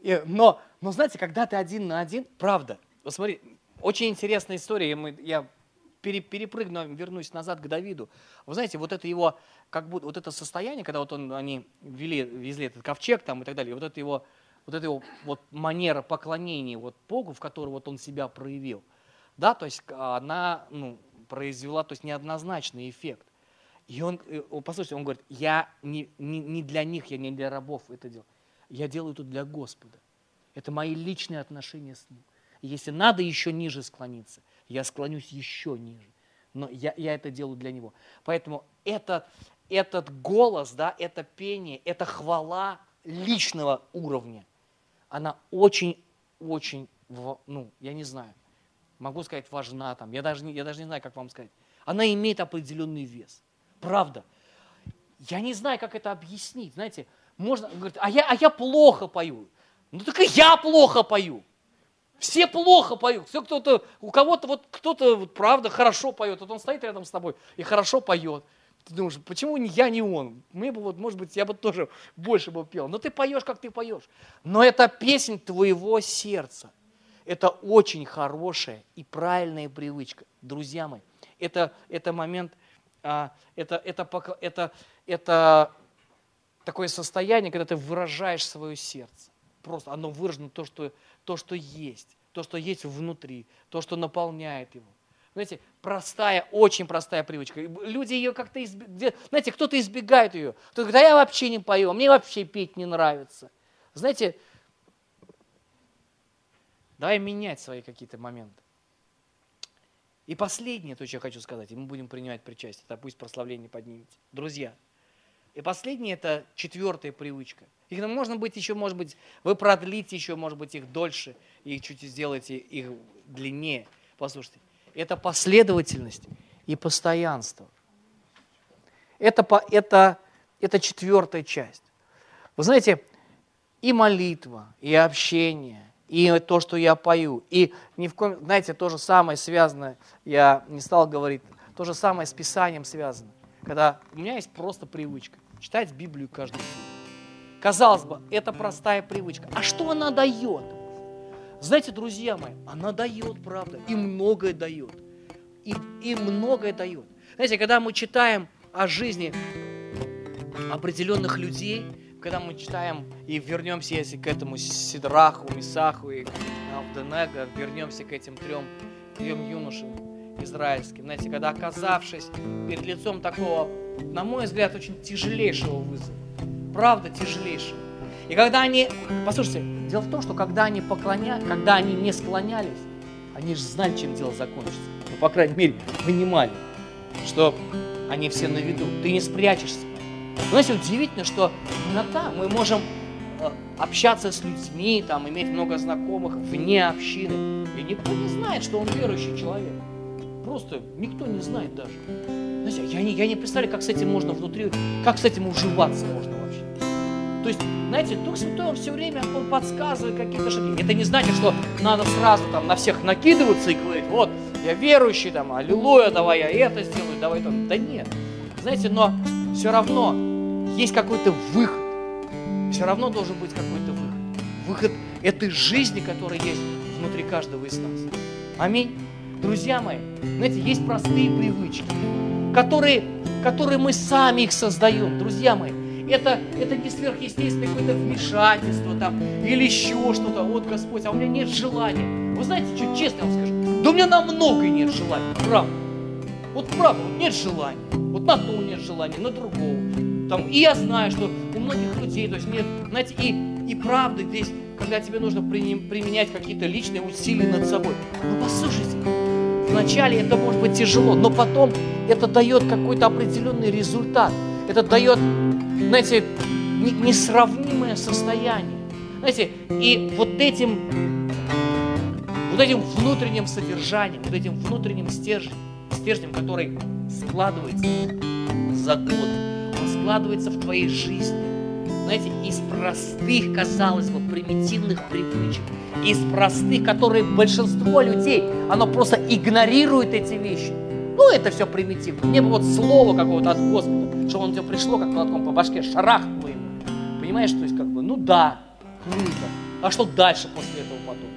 И, но, но знаете, когда ты один на один, правда, вот смотри, очень интересная история, мы, я перепрыгну, вернусь назад к Давиду. Вы знаете, вот это его, как будто, вот это состояние, когда вот он, они вели, везли этот ковчег там и так далее, вот это его, вот это его вот манера поклонения вот Богу, в которой вот он себя проявил, да, то есть она, ну, произвела, то есть неоднозначный эффект. И он, э, послушайте, он говорит, я не, не, не для них, я не для рабов это делаю, я делаю это для Господа. Это мои личные отношения с Ним если надо еще ниже склониться, я склонюсь еще ниже. Но я, я это делаю для него. Поэтому это, этот голос, да, это пение, это хвала личного уровня, она очень-очень, ну, я не знаю, могу сказать, важна там, я даже, не, я даже не знаю, как вам сказать. Она имеет определенный вес. Правда. Я не знаю, как это объяснить. Знаете, можно, говорит, а я, а я плохо пою. Ну так и я плохо пою. Все плохо поют. Все кто-то, у кого-то вот кто-то вот, правда хорошо поет. Вот он стоит рядом с тобой и хорошо поет. Ты думаешь, почему не я, не он? Мне бы вот, может быть, я бы тоже больше бы пел. Но ты поешь, как ты поешь. Но это песнь твоего сердца. Это очень хорошая и правильная привычка. Друзья мои, это, это момент, а, это, это, это, это такое состояние, когда ты выражаешь свое сердце. Просто оно выражено то, что то, что есть, то, что есть внутри, то, что наполняет его. Знаете, простая, очень простая привычка. Люди ее как-то избегают. Знаете, кто-то избегает ее. Кто-то говорит, а я вообще не пою, мне вообще петь не нравится. Знаете, давай менять свои какие-то моменты. И последнее, то, что я хочу сказать, и мы будем принимать причастие, это пусть прославление поднимется. Друзья, и последнее, это четвертая привычка. Их можно быть еще, может быть, вы продлите еще, может быть, их дольше, и чуть сделаете их длиннее. Послушайте, это последовательность и постоянство. Это, это, это четвертая часть. Вы знаете, и молитва, и общение, и то, что я пою, и ни в коем, знаете, то же самое связано, я не стал говорить, то же самое с Писанием связано. Когда у меня есть просто привычка читать Библию каждый день. Казалось бы, это простая привычка. А что она дает? Знаете, друзья мои, она дает, правда, и многое дает. И, и многое дает. Знаете, когда мы читаем о жизни определенных людей, когда мы читаем и вернемся, если к этому Сидраху, Мисаху и Авденега, вернемся к этим трем, трем юношам израильским, знаете, когда оказавшись перед лицом такого, на мой взгляд, очень тяжелейшего вызова, правда тяжелейшего, и когда они, послушайте, дело в том, что когда они поклонялись, когда они не склонялись, они же знали, чем дело закончится. Ну, по крайней мере, понимали, что они все на виду. Ты не спрячешься. Знаете, удивительно, что иногда мы можем э, общаться с людьми, там, иметь много знакомых вне общины, и никто не знает, что он верующий человек. Просто никто не знает даже. Знаете, я не, я не представляю, как с этим можно внутри, как с этим уживаться можно вообще. То есть, знаете, Дух Святой, Он все время он подсказывает какие-то шаги. Это не значит, что надо сразу там на всех накидываться и говорить, вот, я верующий, там, аллилуйя, давай я это сделаю, давай там. Да нет. Знаете, но все равно есть какой-то выход. Все равно должен быть какой-то выход. Выход этой жизни, которая есть внутри каждого из нас. Аминь. Друзья мои, знаете, есть простые привычки, которые, которые мы сами их создаем. Друзья мои, это, это не сверхъестественное какое-то вмешательство там, или еще что-то. Вот, Господь, а у меня нет желания. Вы знаете, что, честно я вам скажу, да у меня на многое нет желания, правда. Вот правда, вот нет желания. Вот на то нет желания, на другого. Там, и я знаю, что у многих людей, то есть нет, знаете, и, и правда здесь, когда тебе нужно применять какие-то личные усилия над собой. Ну послушайте, вначале это может быть тяжело, но потом это дает какой-то определенный результат. Это дает знаете, несравнимое состояние. Знаете, и вот этим, вот этим внутренним содержанием, вот этим внутренним стержнем, стержнем, который складывается за год, он складывается в твоей жизни, знаете, из простых, казалось бы, примитивных привычек, из простых, которые большинство людей, оно просто игнорирует эти вещи. Ну, это все примитивно. Мне бы вот слово какого-то от Господа, что он тебе пришло, как молотком по башке, шарахнуло ему. Понимаешь, то есть как бы, ну да, круто. А что дальше после этого потом?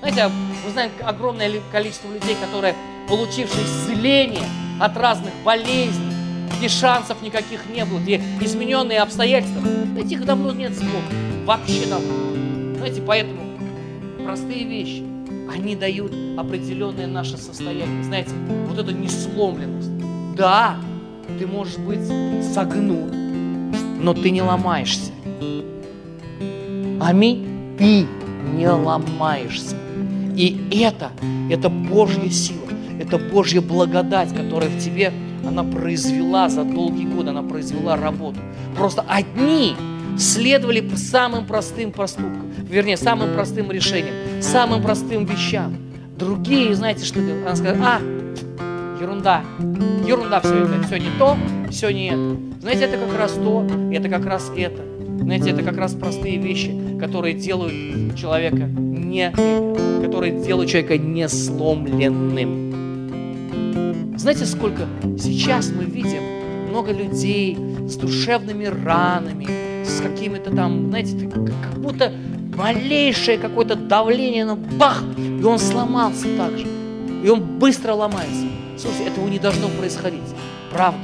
Знаете, а вы знаете, огромное количество людей, которые, получившие исцеление от разных болезней, где шансов никаких не было, где измененные обстоятельства, этих давно нет с Вообще давно. Знаете, поэтому простые вещи – они дают определенное наше состояние. Знаете, вот эта несломленность. Да, ты можешь быть согнут, но ты не ломаешься. Аминь. Ты не ломаешься. И это, это Божья сила, это Божья благодать, которая в тебе, она произвела за долгие годы, она произвела работу. Просто одни следовали самым простым поступкам, вернее, самым простым решениям, самым простым вещам. Другие, знаете, что делают? Она сказала, а, ерунда, ерунда все это, все не то, все не это. Знаете, это как раз то, это как раз это. Знаете, это как раз простые вещи, которые делают человека не, которые делают человека не сломленным. Знаете, сколько сейчас мы видим много людей с душевными ранами, с какими-то там, знаете, как будто малейшее какое-то давление, на бах, и он сломался так же. И он быстро ломается. Слушайте, этого не должно происходить. Правда.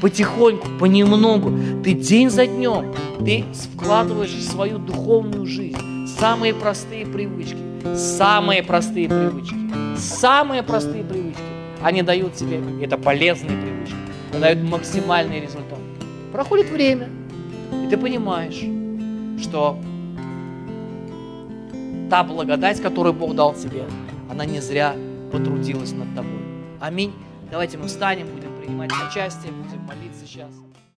Потихоньку, понемногу, ты день за днем, ты вкладываешь в свою духовную жизнь самые простые привычки. Самые простые привычки. Самые простые привычки. Они дают тебе, это полезные привычки, дают максимальный результат. Проходит время, и ты понимаешь, что та благодать, которую Бог дал тебе, она не зря потрудилась над тобой. Аминь. Давайте мы встанем, будем принимать участие, будем молиться сейчас.